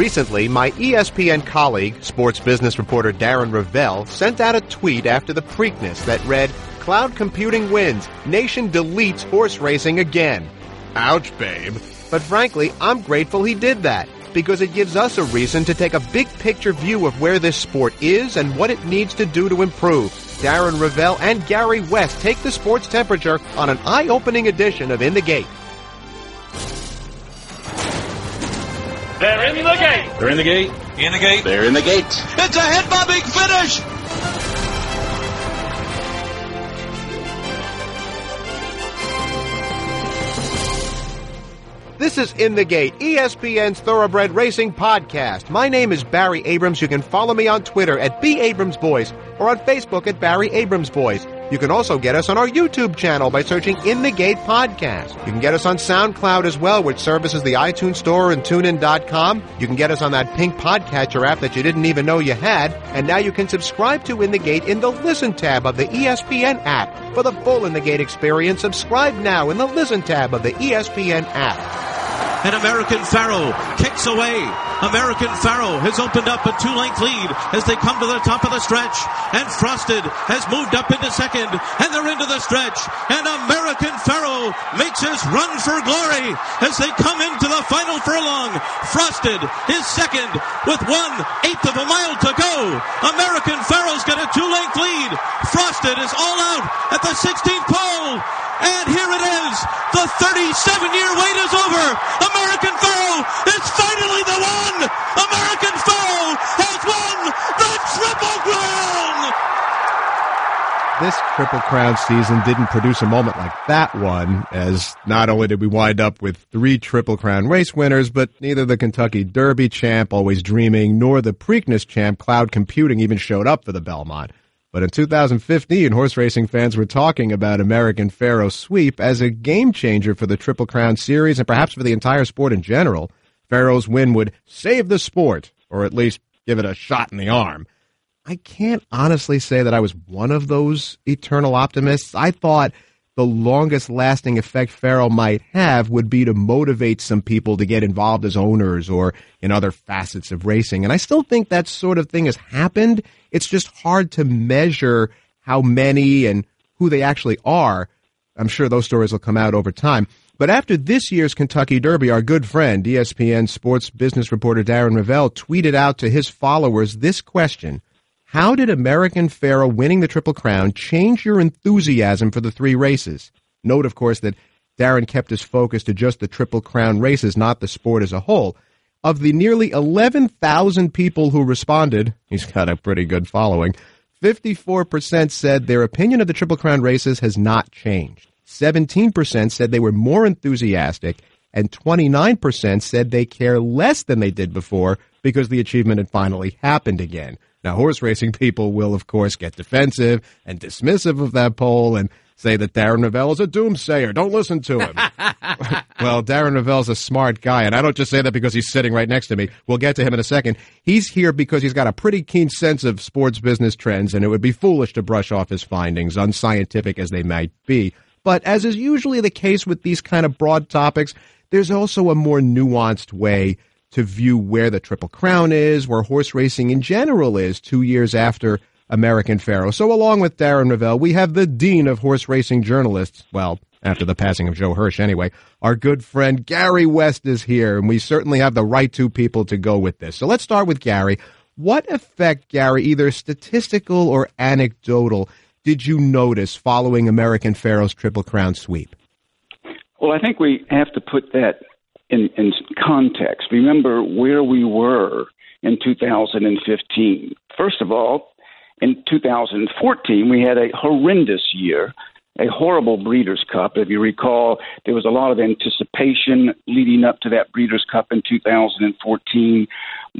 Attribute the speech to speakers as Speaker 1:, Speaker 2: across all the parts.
Speaker 1: Recently, my ESPN colleague, sports business reporter Darren Rovell, sent out a tweet after the Preakness that read, Cloud computing wins. Nation deletes horse racing again. Ouch, babe. But frankly, I'm grateful he did that because it gives us a reason to take a big picture view of where this sport is and what it needs to do to improve. Darren Rovell and Gary West take the sports temperature on an eye-opening edition of In the Gate.
Speaker 2: They're in the gate.
Speaker 3: They're in the gate.
Speaker 4: In the gate.
Speaker 5: They're in the gate.
Speaker 4: It's a head bobbing finish.
Speaker 1: This is In the Gate, ESPN's Thoroughbred Racing Podcast. My name is Barry Abrams. You can follow me on Twitter at B Abrams Boys or on Facebook at Barry Abrams Boys. You can also get us on our YouTube channel by searching In the Gate Podcast. You can get us on SoundCloud as well, which services the iTunes Store and TuneIn.com. You can get us on that pink podcatcher app that you didn't even know you had. And now you can subscribe to In the Gate in the Listen tab of the ESPN app. For the full In the Gate experience, subscribe now in the Listen tab of the ESPN app.
Speaker 6: And American Pharoah kicks away. American Pharoah has opened up a two-length lead as they come to the top of the stretch. And Frosted has moved up into second. And they're into the stretch. And American Pharoah makes his run for glory as they come into the final furlong. Frosted is second with one eighth of a mile to go. American Pharoah's got a two-length lead. Frosted is all out at the 16th pole. And here it is. The 37 year wait is over. American Pharoah is finally the one. American Pharoah has won the Triple Crown.
Speaker 1: This Triple Crown season didn't produce a moment like that one, as not only did we wind up with three Triple Crown race winners, but neither the Kentucky Derby champ, Always Dreaming, nor the Preakness champ, Cloud Computing, even showed up for the Belmont. But in 2015, horse racing fans were talking about American Pharoah Sweep as a game changer for the Triple Crown series and perhaps for the entire sport in general. Pharoah's win would save the sport, or at least give it a shot in the arm. I can't honestly say that I was one of those eternal optimists. I thought the longest lasting effect Pharoah might have would be to motivate some people to get involved as owners or in other facets of racing. And I still think that sort of thing has happened. It's just hard to measure how many and who they actually are. I'm sure those stories will come out over time. But after this year's Kentucky Derby, our good friend, ESPN sports business reporter Darren Rovell, tweeted out to his followers this question how did American Pharoah winning the Triple Crown change your enthusiasm for the three races? Note, of course, that Darren kept his focus to just the Triple Crown races, not the sport as a whole. Of the nearly 11,000 people who responded, he's got a pretty good following, 54% said their opinion of the Triple Crown races has not changed. 17% said they were more enthusiastic, and 29% said they care less than they did before because the achievement had finally happened again. Now, horse racing people will, of course, get defensive and dismissive of that poll and say that Darren Rovell is a doomsayer. Don't listen to him. well, Darren Rovell's a smart guy, and I don't just say that because he's sitting right next to me. We'll get to him in a second. He's here because he's got a pretty keen sense of sports business trends, and it would be foolish to brush off his findings, unscientific as they might be. But as is usually the case with these kind of broad topics, there's also a more nuanced way to view where the Triple Crown is, where horse racing in general is two years after American Pharoah. So, along with Darren Rovell, we have the dean of horse racing journalists. Well, after the passing of Joe Hirsch, anyway. Our good friend Gary West is here, and we certainly have the right two people to go with this. So, let's start with Gary. What effect, Gary, either statistical or anecdotal, did you notice following American Pharoah's Triple Crown sweep?
Speaker 5: Well, I think we have to put that in, in context. Remember where we were in 2015. First of all, in 2014, we had a horrendous year, a horrible Breeders' Cup. If you recall, there was a lot of anticipation leading up to that Breeders' Cup in 2014,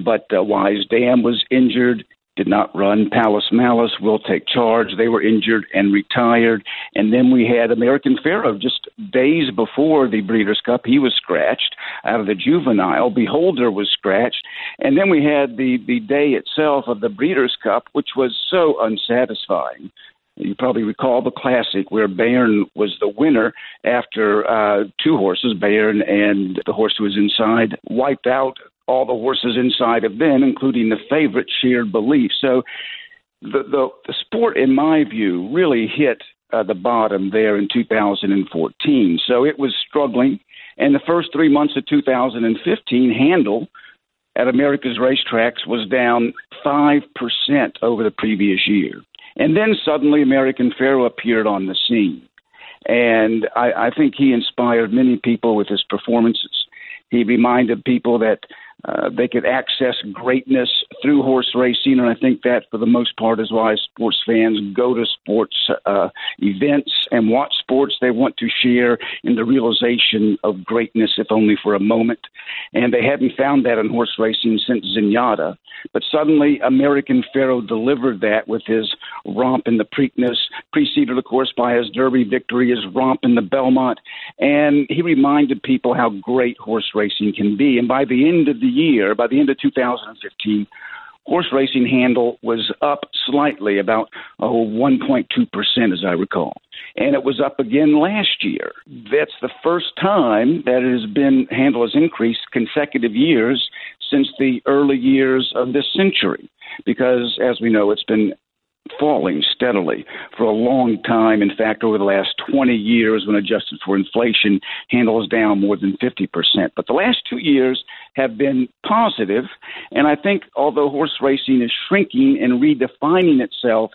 Speaker 5: but uh, Wise Dan was injured did not run. Palace Malice will take charge. They were injured and retired. And then we had American Pharoah just days before the Breeders' Cup. He was scratched out of the juvenile. Beholder was scratched. And then we had the, the day itself of the Breeders' Cup, which was so unsatisfying. You probably recall the classic where Bayern was the winner after uh, two horses, Bayern and the horse who was inside, wiped out all the horses inside of them, including the favorite, shared belief. So the, the, the sport, in my view, really hit uh, the bottom there in 2014. So it was struggling. And the first three months of 2015, Handle at America's racetracks was down 5% over the previous year. And then suddenly American Pharoah appeared on the scene. And I, I think he inspired many people with his performances. He reminded people that uh, they could access greatness through horse racing, and I think that for the most part is why sports fans go to sports uh, events and watch sports. They want to share in the realization of greatness, if only for a moment. And they hadn't found that in horse racing since Zenyatta. But suddenly, American Pharoah delivered that with his romp in the Preakness, preceded, of course, by his Derby victory, his romp in the Belmont. And he reminded people how great horse racing can be. And by the end of the year, by the end of 2015, horse racing handle was up slightly, about oh, 1.2%, as I recall. And it was up again last year. That's the first time that it has been handle has increased consecutive years since the early years of this century. Because, as we know, it's been falling steadily for a long time. In fact, over the last 20 years, when adjusted for inflation, handles down more than 50%. But the last two years have been positive, and I think although horse racing is shrinking and redefining itself,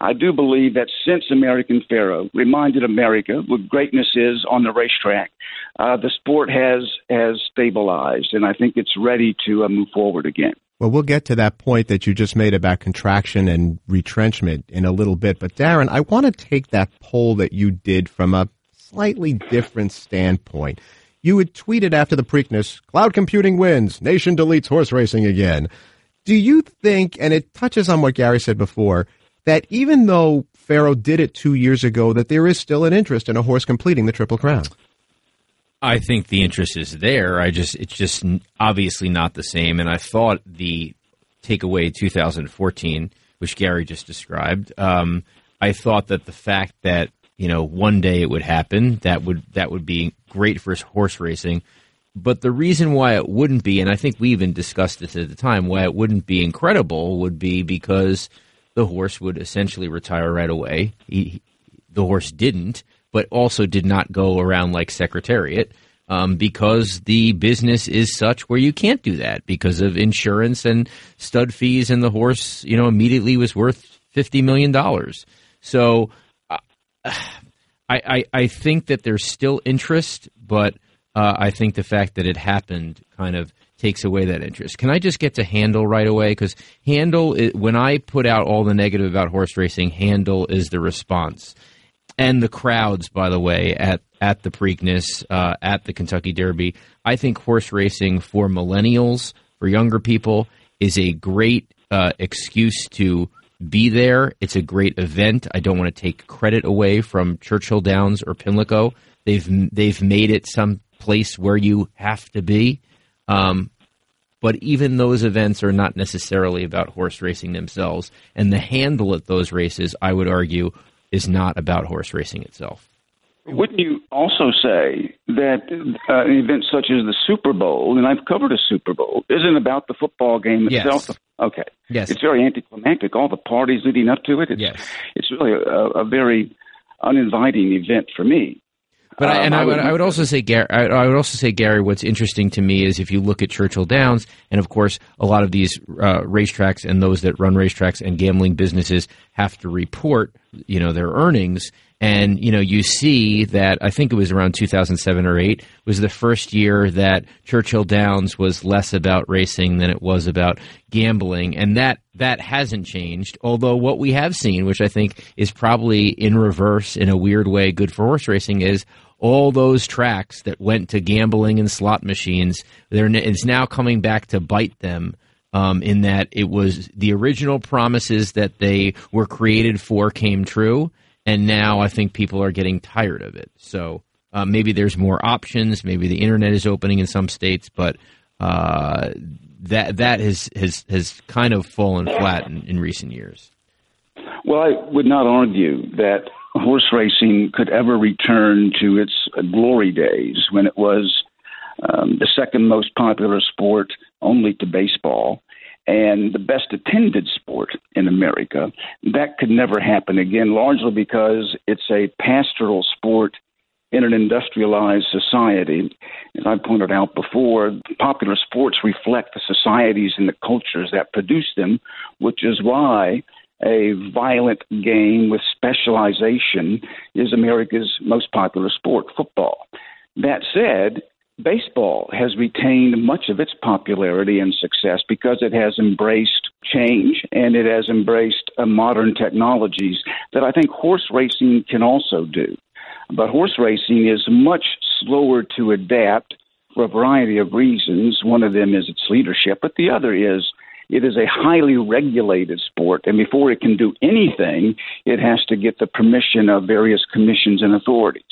Speaker 5: I do believe that since American Pharoah reminded America what greatness is on the racetrack, uh, the sport has has stabilized, and I think it's ready to uh, move forward again.
Speaker 1: Well, we'll get to that point that you just made about contraction and retrenchment in a little bit. But Darren, I want to take that poll that you did from a slightly different standpoint. You had tweeted after the Preakness, cloud computing wins, nation deletes horse racing again. Do you think, and it touches on what Gary said before, that even though Pharoah did it two years ago, that there is still an interest in a horse completing the Triple Crown?
Speaker 3: I think the interest is there. I just it's just obviously not the same. And I thought the takeaway 2014, which Gary just described, um, I thought that the fact that you know one day it would happen that would that would be great for horse racing. But the reason why it wouldn't be, and I think we even discussed this at the time, why it wouldn't be incredible would be because the horse would essentially retire right away. He, the horse didn't but also did not go around like Secretariat um, because the business is such where you can't do that because of insurance and stud fees, and the horse, you know, immediately was worth fifty million dollars. So, uh, I, I, I think that there's still interest, but uh, I think the fact that it happened kind of takes away that interest. Can I just get to Handle right away? Because Handle, when I put out all the negative about horse racing, Handle is the response and the crowds, by the way, at at the Preakness, uh, at the Kentucky Derby. I think horse racing for millennials, for younger people, is a great uh, excuse to be there. It's a great event. I don't want to take credit away from Churchill Downs or Pimlico. They've they've made it some place where you have to be. Um, but even those events are not necessarily about horse racing themselves. And the handle at those races, I would argue, is not about horse racing itself.
Speaker 5: Wouldn't you also say that uh, an event such as the Super Bowl, and I've covered a Super Bowl, isn't about the football game itself?
Speaker 3: Yes.
Speaker 5: Okay.
Speaker 3: Yes.
Speaker 5: It's very anticlimactic. All the parties leading up to it. It's,
Speaker 3: yes.
Speaker 5: It's really a, a very uninviting event for me.
Speaker 3: But I, and
Speaker 5: um,
Speaker 3: I would,
Speaker 5: would,
Speaker 3: I would also say Gary. I would also say Gary. What's interesting to me is if you look at Churchill Downs, and of course, a lot of these uh, racetracks and those that run racetracks and gambling businesses have to report, you know, their earnings. And you know, you see that I think it was around 2007 or eight was the first year that Churchill Downs was less about racing than it was about gambling, and that that hasn't changed. Although what we have seen, which I think is probably in reverse in a weird way, good for horse racing, is all those tracks that went to gambling and slot machines. It's now coming back to bite them. Um, in that it was the original promises that they were created for came true, and now I think people are getting tired of it. So uh, maybe there's more options. Maybe the internet is opening in some states, but uh, that that has has has kind of fallen flat in, in recent years.
Speaker 5: Well, I would not argue that horse racing could ever return to its glory days when it was um, the second most popular sport only to baseball and the best attended sport in America. That could never happen again, largely because it's a pastoral sport in an industrialized society. As I pointed out before, popular sports reflect the societies and the cultures that produce them, which is why a violent game with specialization is America's most popular sport, football. That said, baseball has retained much of its popularity and success because it has embraced change and it has embraced uh, modern technologies that I think horse racing can also do. But horse racing is much slower to adapt for a variety of reasons. One of them is its leadership, but the other is it is a highly regulated sport, and before it can do anything, it has to get the permission of various commissions and authorities.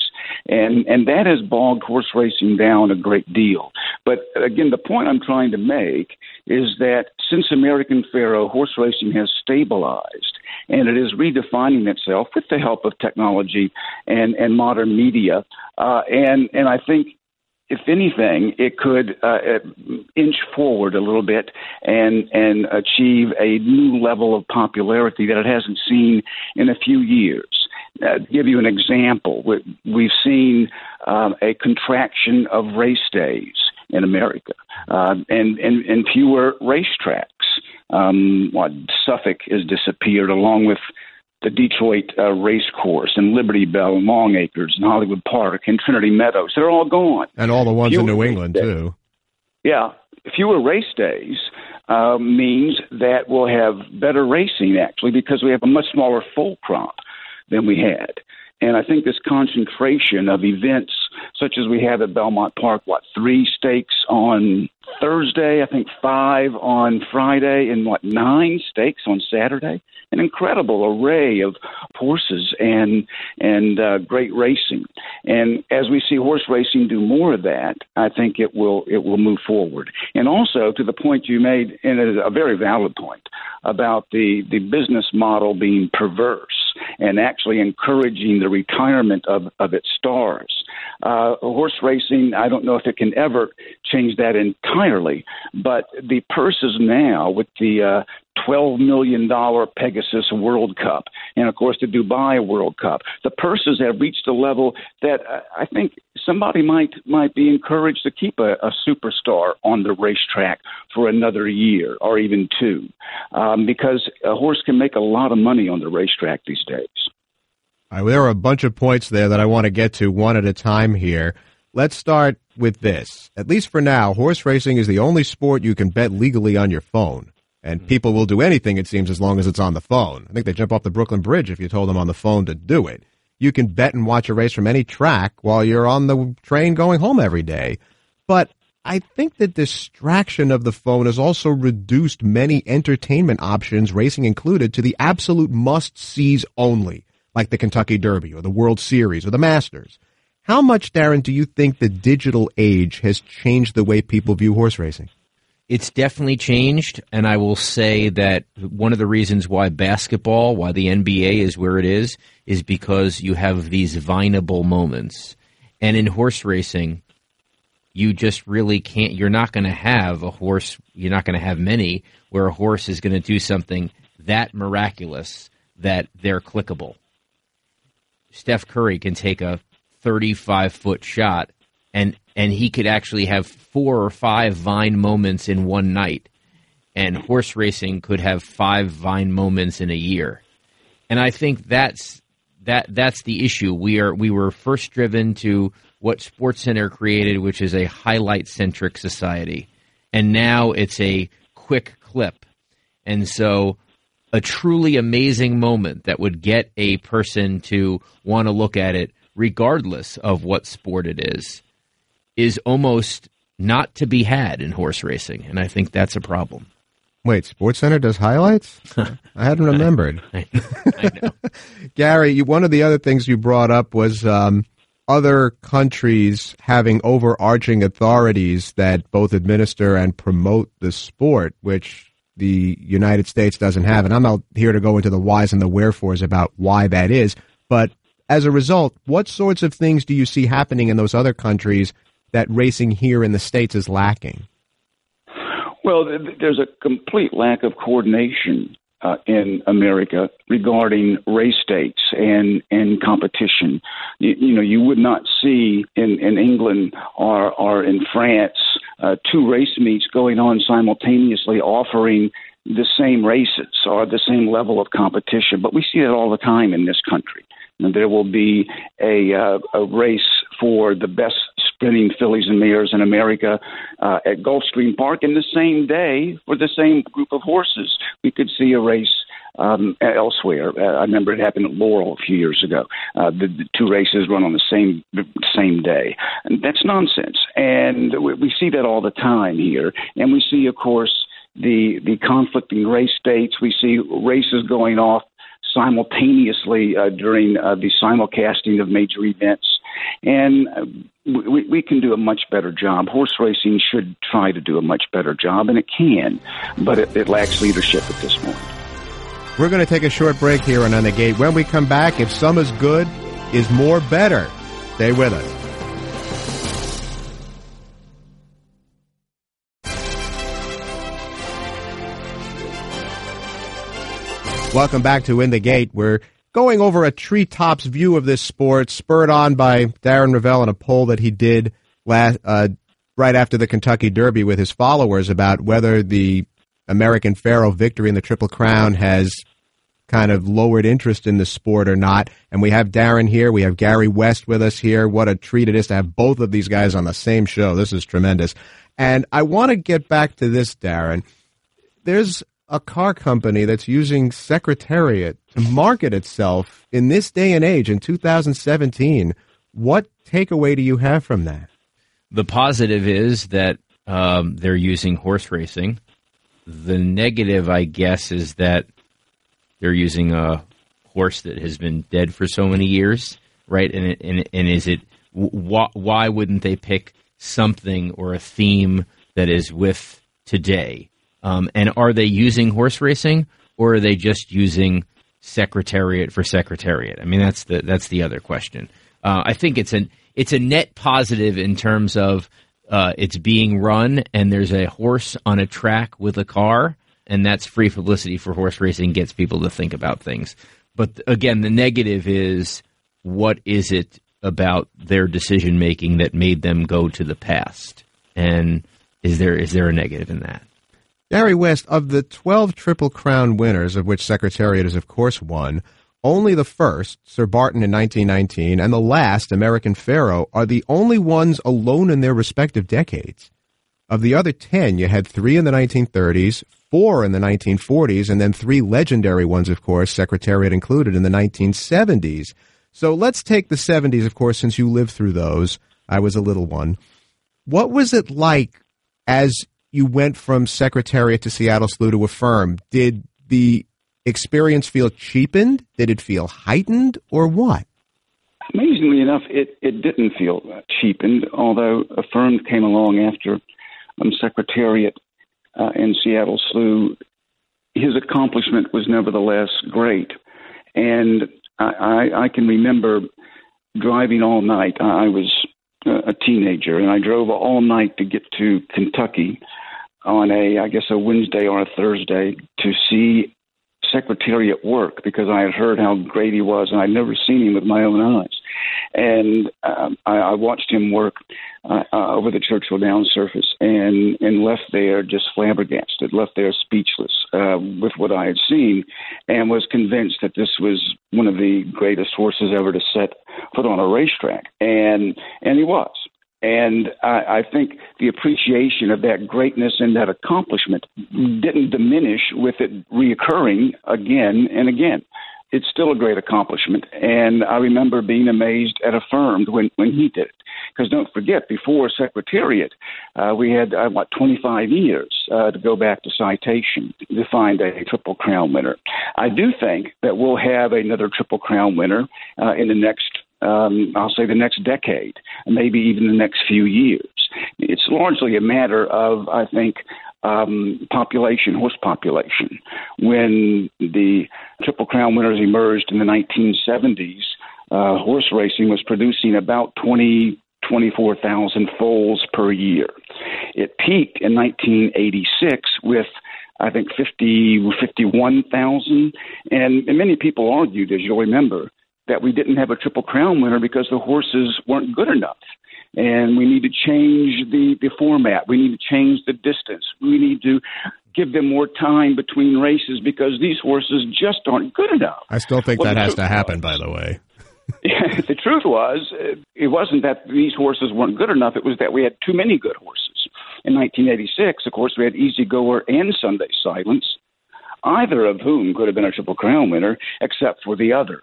Speaker 5: And and that has bogged horse racing down a great deal. But again, the point I'm trying to make is that since American Pharoah, horse racing has stabilized and it is redefining itself with the help of technology and, and modern media. Uh, and, and I think if anything, it could uh, inch forward a little bit and and achieve a new level of popularity that it hasn't seen in a few years. Uh, give you an example, we've seen um, a contraction of race days in America, uh, and, and and fewer racetracks. Um, what Suffolk has disappeared, along with the Detroit uh, Race Course and Liberty Bell and Longacres and Hollywood Park and Trinity Meadows. They're all gone.
Speaker 1: And all the ones fewer in New England, too.
Speaker 5: Yeah. Fewer race days uh, means that we'll have better racing, actually, because we have a much smaller foal crop than we had. And I think this concentration of events, such as we have at Belmont Park, what, three stakes on Thursday, I think five on Friday, and what, nine stakes on Saturday? An incredible array of horses and and uh, great racing. And as we see horse racing do more of that, I think it will it will move forward. And also to the point you made, and it is a very valid point about the the business model being perverse and actually encouraging the retirement of, of its stars. Uh, horse racing, I don't know if it can ever change that entirely, but the purses now with the uh, $12 million Pegasus World Cup and, of course, the Dubai World Cup. The purses have reached a level that uh, I think somebody might might be encouraged to keep a, a superstar on the racetrack for another year or even two, um, because a horse can make a lot of money on the racetrack these days.
Speaker 1: All right, there are a bunch of points there that I want to get to one at a time here. Let's start with this. At least for now, horse racing is the only sport you can bet legally on your phone. And mm-hmm. people will do anything, it seems, as long as it's on the phone. I think they jump off the Brooklyn Bridge if you told them on the phone to do it. You can bet and watch a race from any track while you're on the train going home every day. But I think the distraction of the phone has also reduced many entertainment options, racing included, to the absolute must sees only, like the Kentucky Derby or the World Series or the Masters. How much, Darren, do you think the digital age has changed the way people view horse racing?
Speaker 3: It's definitely changed, and I will say that one of the reasons why basketball, why the NBA is where it is, is because you have these vineable moments. And in horse racing, you just really can't, you're not going to have a horse, you're not going to have many where a horse is going to do something that miraculous that they're clickable. Steph Curry can take a 35 foot shot and and he could actually have four or five Vine moments in one night, and horse racing could have five Vine moments in a year. And I think that's that that's the issue. We are we were first driven to what Sports Center created, which is a highlight centric society, and now it's a quick clip, and so a truly amazing moment that would get a person to want to look at it regardless of what sport it is is almost not to be had in horse racing, and I think that's a problem.
Speaker 1: Wait, Sports Center does highlights? I hadn't remembered.
Speaker 3: I, I know.
Speaker 1: Gary, you, one of the other things you brought up was um, other countries having overarching authorities that both administer and promote the sport, which the United States doesn't have. And I'm not here to go into the whys and the wherefores about why that is. But as a result, what sorts of things do you see happening in those other countries that racing here in the States is lacking?
Speaker 5: Well, there's a complete lack of coordination uh, in America regarding race dates and and competition. You, you, know, you would not see in in England or or in France uh, two race meets going on simultaneously, offering the same races or the same level of competition. But we see it all the time in this country. And there will be a, uh, a race for the best sprinting fillies and mares in America uh, at Gulfstream Park. And the same day, for the same group of horses, we could see a race um, elsewhere. Uh, I remember it happened at Laurel a few years ago. Uh, the, the two races run on the same same day, and that's nonsense. And we, we see that all the time here. And we see, of course, the the conflicting race dates. We see races going off simultaneously uh, during uh, the simulcasting of major events. And uh, we, we can do a much better job. Horse racing should try to do a much better job, and it can, but it, it lacks leadership at this point.
Speaker 1: We're going to take a short break here on On the Gate. When we come back, if some is good, is more better. Stay with us. Welcome back to In the Gate. We're going over a treetops view of this sport, spurred on by Darren Rovell in a poll that he did last, uh, right after the Kentucky Derby with his followers about whether the American Pharoah victory in the Triple Crown has kind of lowered interest in the sport or not. And we have Darren here. We have Gary West with us here. What a treat it is to have both of these guys on the same show. This is tremendous. And I want to get back to this, Darren. There's a car company that's using Secretariat to market itself in this day and age in 2017. What takeaway do you have from that?
Speaker 3: The positive is that um, they're using horse racing. The negative, I guess, is that they're using a horse that has been dead for so many years, right? And and and is it why, why wouldn't they pick something or a theme that is with today? Um, and are they using horse racing or are they just using secretariat for secretariat? I mean, that's the that's the other question. Uh, I think it's an it's a net positive in terms of uh, it's being run and there's a horse on a track with a car, and that's free publicity for horse racing, gets people to think about things. But again, the negative is what is it about their decision making that made them go to the past, and is there is there a negative in that?
Speaker 1: Gary West, of the 12 Triple Crown winners, of which Secretariat is, of course, one, only the first, Sir Barton in 1919, and the last, American Pharoah, are the only ones alone in their respective decades. Of the other 10, you had three in the 1930s, four in the 1940s, and then three legendary ones, of course, Secretariat included, in the 1970s. So let's take the 70s, of course, since you lived through those. I was a little one. What was it like as you went from Secretariat to Seattle Slew to Affirmed, did the experience feel cheapened? Did it feel heightened, or what?
Speaker 5: Amazingly enough, it, it didn't feel cheapened, although Affirmed came along after um, Secretariat uh, and Seattle Slew. His accomplishment was nevertheless great. And I, I, I can remember driving all night. I was a teenager, and I drove all night to get to Kentucky on a, I guess, a Wednesday or a Thursday to see Secretariat work because I had heard how great he was, and I'd never seen him with my own eyes. And um, I, I watched him work uh, uh, over the Churchill Downs surface, and and left there just flabbergasted, left there speechless uh, with what I had seen, and was convinced that this was one of the greatest horses ever to set foot on a racetrack, and and he was. And I, I think the appreciation of that greatness and that accomplishment didn't diminish with it reoccurring again and again. It's still a great accomplishment. And I remember being amazed and Affirmed when, when he did it. Because don't forget, before Secretariat, uh, we had, uh, what, 25 years uh, to go back to citation to find a Triple Crown winner. I do think that we'll have another Triple Crown winner uh, in the next um, I'll say the next decade, maybe even the next few years. It's largely a matter of, I think, um, population, horse population. When the Triple Crown winners emerged in the 1970s, uh, horse racing was producing about 20, 24,000 foals per year. It peaked in 1986 with I think 50, 51,000. And, and many people argued, as you'll remember, that we didn't have a Triple Crown winner because the horses weren't good enough. And we need to change the, the format. We need to change the distance. We need to give them more time between races because these horses just aren't good enough.
Speaker 1: I still think well, that has to happen, was. by the way.
Speaker 5: the truth was, it wasn't that these horses weren't good enough. It was that we had too many good horses. In 1986, of course, we had Easy Goer and Sunday Silence, either of whom could have been a Triple Crown winner, except for the other.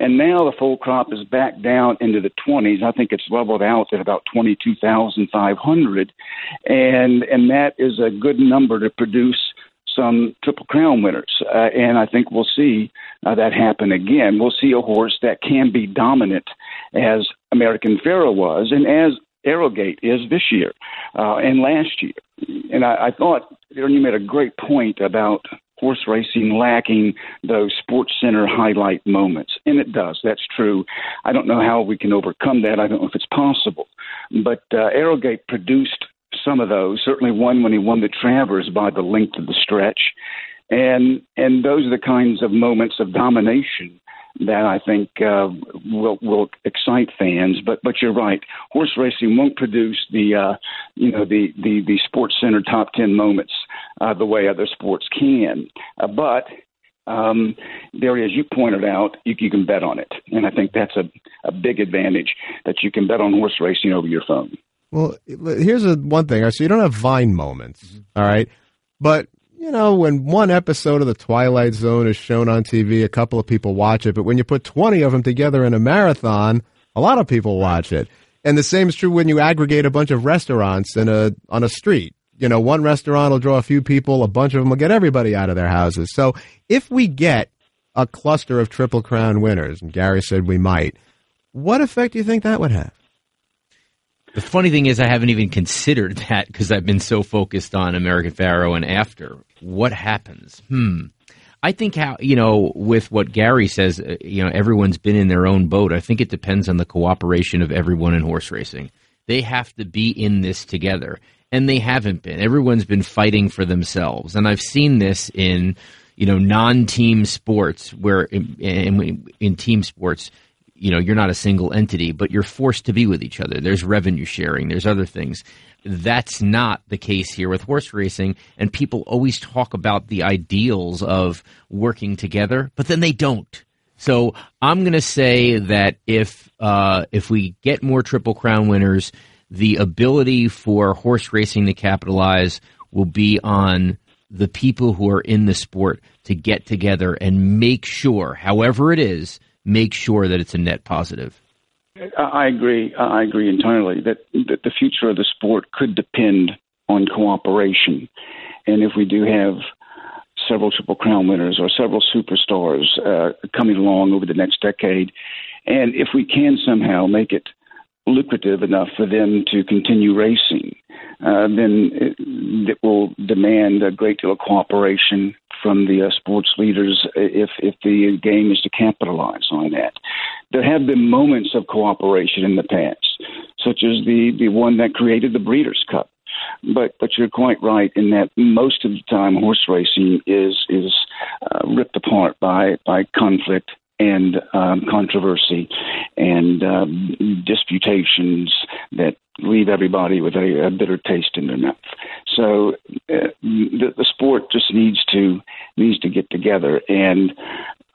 Speaker 5: And now the foal crop is back down into the 20s. I think it's leveled out at about 22,500. And, and that is a good number to produce some Triple Crown winners. Uh, and I think we'll see uh, that happen again. We'll see a horse that can be dominant as American Pharoah was and as Arrogate is this year uh, and last year. And I, I thought you made a great point about horse racing lacking those sports center highlight moments. And it does. That's true. I don't know how we can overcome that. I don't know if it's possible. But uh, Arrogate produced some of those. Certainly one when he won the Travers by the length of the stretch. And and those are the kinds of moments of domination that I think uh, will will excite fans. But but you're right, horse racing won't produce the uh, you know the the the Sports Center top ten moments uh, the way other sports can. Uh, but um, there, as you pointed out, you, you can bet on it, and I think that's a a big advantage that you can bet on horse racing over your phone.
Speaker 1: Well, here's a, one thing. So you don't have Vine moments, all right? But you know, when one episode of The Twilight Zone is shown on TV, a couple of people watch it. But when you put 20 of them together in a marathon, a lot of people watch it. And the same is true when you aggregate a bunch of restaurants in a on a street. You know, one restaurant will draw a few people, a bunch of them will get everybody out of their houses. So if we get a cluster of Triple Crown winners, and Gary said we might, what effect do you think that would have?
Speaker 3: The funny thing is, I haven't even considered that because I've been so focused on American Pharoah and after. What happens? Hmm. I think how you know with what Gary says, uh, you know, everyone's been in their own boat. I think it depends on the cooperation of everyone in horse racing. They have to be in this together, and they haven't been. Everyone's been fighting for themselves, and I've seen this in you know non-team sports where in, in, in team sports you know you're not a single entity but you're forced to be with each other. There's revenue sharing. There's other things. That's not the case here with horse racing. And people always talk about the ideals of working together but then they don't. So i'm going to say that if uh, if we get more triple crown winners the ability for horse racing to capitalize will be on the people who are in the sport to get together and make sure however it is make sure that it's a net positive.
Speaker 5: I agree. I agree entirely that, that the future of the sport could depend on cooperation. And if we do have several Triple Crown winners or several superstars uh, coming along over the next decade, and if we can somehow make it lucrative enough for them to continue racing, uh, then it, it, will demand a great deal of cooperation from the uh, sports leaders if if the game is to capitalize on that. There have been moments of cooperation in the past, such as the the one that created the Breeders' Cup. But but you're quite right in that most of the time horse racing is is uh, ripped apart by by conflict and um, controversy and um, disputations that leave everybody with a, a, bitter taste in their mouth. So uh, the, the, sport just needs to needs to get together, and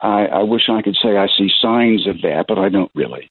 Speaker 5: I, I wish I could say I see signs of that, but I don't really.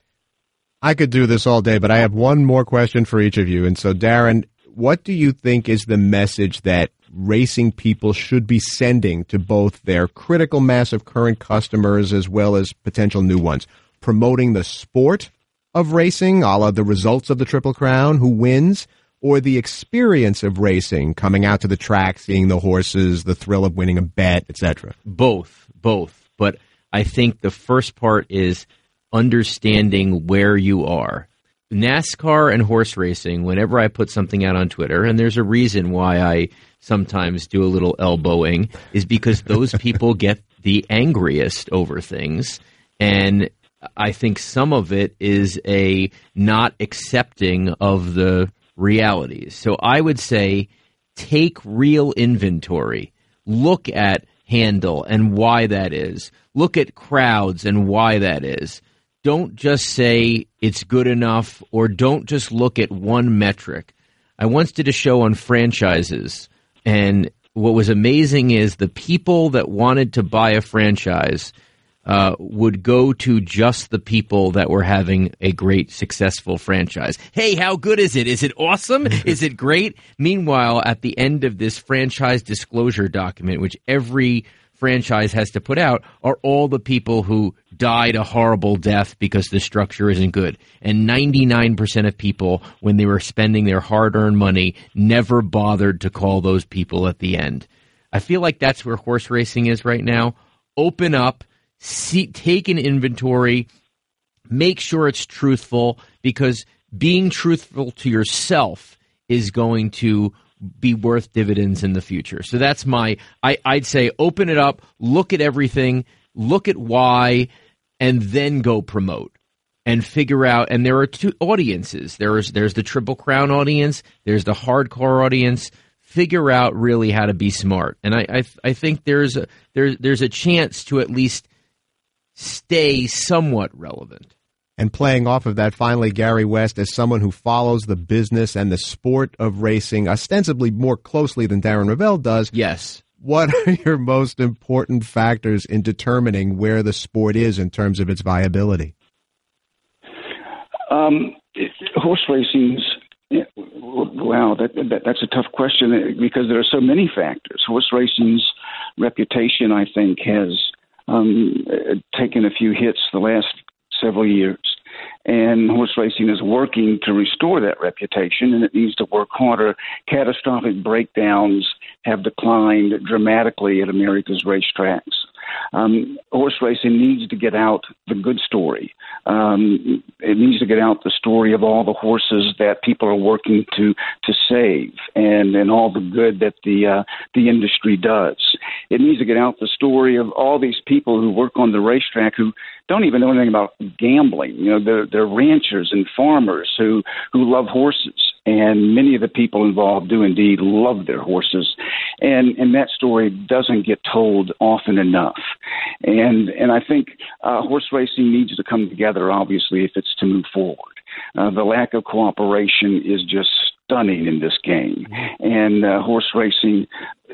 Speaker 1: I could do this all day, but I have one more question for each of you. And so, Darren, what do you think is the message that racing people should be sending to both their critical mass of current customers as well as potential new ones? Promoting the sport of racing, a la the results of the Triple Crown, who wins, or the experience of racing, coming out to the track, seeing the horses, the thrill of winning a bet, etc.
Speaker 3: Both, both. But I think the first part is understanding where you are. NASCAR and horse racing, whenever I put something out on Twitter, and there's a reason why I sometimes do a little elbowing, is because those people get the angriest over things. And I think some of it is a not accepting of the realities. So I would say take real inventory. Look at handle and why that is. Look at crowds and why that is. Don't just say it's good enough or don't just look at one metric. I once did a show on franchises, and what was amazing is the people that wanted to buy a franchise uh, would go to just the people that were having a great, successful franchise. Hey, how good is it? Is it awesome? is it great? Meanwhile, at the end of this franchise disclosure document, which every franchise has to put out, are all the people who died a horrible death because the structure isn't good. And 99% of people, when they were spending their hard earned money, never bothered to call those people at the end. I feel like that's where horse racing is right now. Open up see, take an inventory, make sure it's truthful because being truthful to yourself is going to be worth dividends in the future. So that's my I, I'd say open it up, look at everything, look at why, and then go promote and figure out and there are two audiences. There's there's the Triple Crown audience, there's the hardcore audience. Figure out really how to be smart. And I I, I think there's a there's there's a chance to at least stay somewhat relevant.
Speaker 1: And playing off of that, finally, Gary West, as someone who follows the business and the sport of racing ostensibly more closely than Darren Rovell does.
Speaker 3: Yes.
Speaker 1: What are your most important factors in determining where the sport is in terms of its viability?
Speaker 5: Um, horse racing's wow, that, that, that's a tough question because there are so many factors. Horse racing's reputation, I think, has um, taken a few hits the last several years. And horse racing is working to restore that reputation, and it needs to work harder. Catastrophic breakdowns have declined dramatically at America's racetracks. Um, horse racing needs to get out the good story. Um, it needs to get out the story of all the horses that people are working to to save, and and all the good that the uh, the industry does. It needs to get out the story of all these people who work on the racetrack who don't even know anything about gambling. You know, they're, they're ranchers and farmers who who love horses and many of the people involved do indeed love their horses, and and that story doesn't get told often enough. And and I think uh, horse racing needs to come together, obviously, if it's to move forward. Uh, the lack of cooperation is just stunning in this game, and uh, horse racing.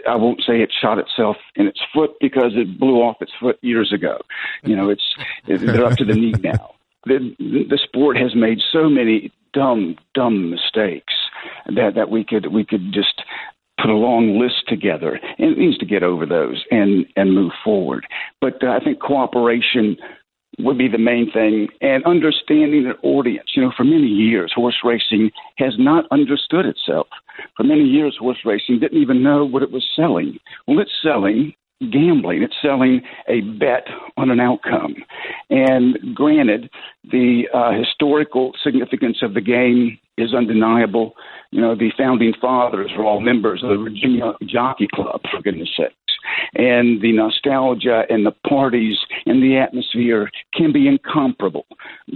Speaker 5: I won't say it shot itself in its foot because it blew off its foot years ago. You know, it's they're up to the knee now the the sport has made so many dumb, dumb mistakes that that we could we could just put a long list together, and it needs to get over those and and move forward. But uh, I think cooperation would be the main thing, and understanding the audience. You know, for many years, horse racing has not understood itself. For many years, horse racing didn't even know what it was selling. Well, it's selling gambling. It's selling a bet on an outcome. And granted, the uh, historical significance of the game is undeniable. You know, the founding fathers were all members of the Virginia Jockey Club, for goodness sakes. And the nostalgia and the parties and the atmosphere can be incomparable.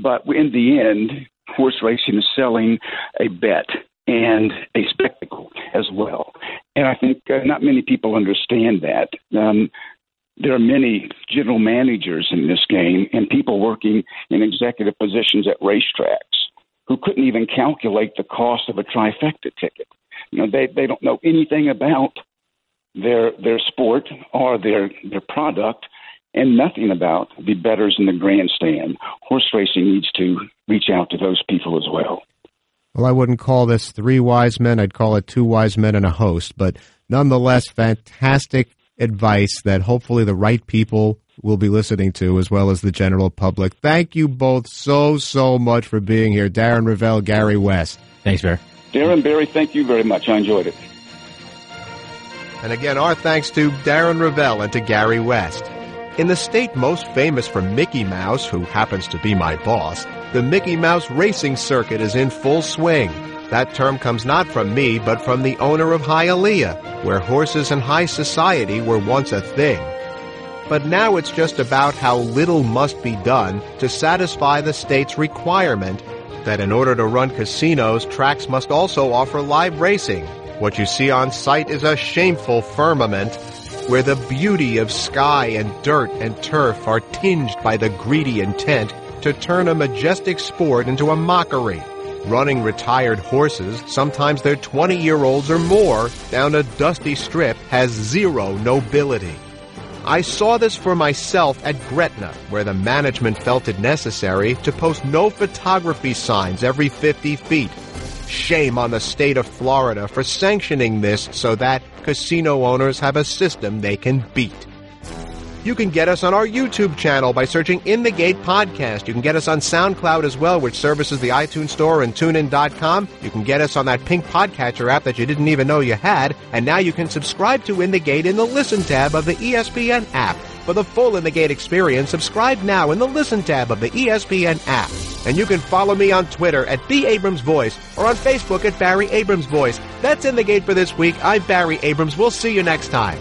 Speaker 5: But in the end, horse racing is selling a bet and a spectacle as well. And I think uh, not many people understand that. Um, there are many general managers in this game and people working in executive positions at racetracks who couldn't even calculate the cost of a trifecta ticket. You know, they they don't know anything about their their sport or their their product and nothing about the betters in the grandstand. Horse racing needs to reach out to those people as well.
Speaker 1: Well, I wouldn't call this three wise men. I'd call it two wise men and a host. But nonetheless, fantastic advice that hopefully the right people will be listening to as well as the general public. Thank you both so, so much for being here. Darren Rovell, Gary West.
Speaker 3: Thanks, Barry.
Speaker 5: Darren, Barry, thank you very much. I enjoyed it.
Speaker 1: And again, our thanks to Darren Rovell and to Gary West. In the state most famous for Mickey Mouse, who happens to be my boss, the Mickey Mouse racing circuit is in full swing. That term comes not from me, but from the owner of Hialeah, where horses and high society were once a thing. But now it's just about how little must be done to satisfy the state's requirement that in order to run casinos, tracks must also offer live racing. What you see on site is a shameful firmament where the beauty of sky and dirt and turf are tinged by the greedy intent to turn a majestic sport into a mockery. Running retired horses, sometimes they're 20 year olds or more, down a dusty strip has zero nobility. I saw this for myself at Gretna, where the management felt it necessary to post no photography signs every 50 feet. Shame on the state of Florida for sanctioning this so that casino owners have a system they can beat. You can get us on our YouTube channel by searching In the Gate Podcast. You can get us on SoundCloud as well, which services the iTunes Store and TuneIn.com. You can get us on that pink podcatcher app that you didn't even know you had. And now you can subscribe to In the Gate in the Listen tab of the ESPN app. For the full In the Gate experience, subscribe now in the Listen tab of the ESPN app. And you can follow me on Twitter at B. Abrams Voice or on Facebook at Barry Abrams Voice. That's In the Gate for this week. I'm Barry Abrams. We'll see you next time.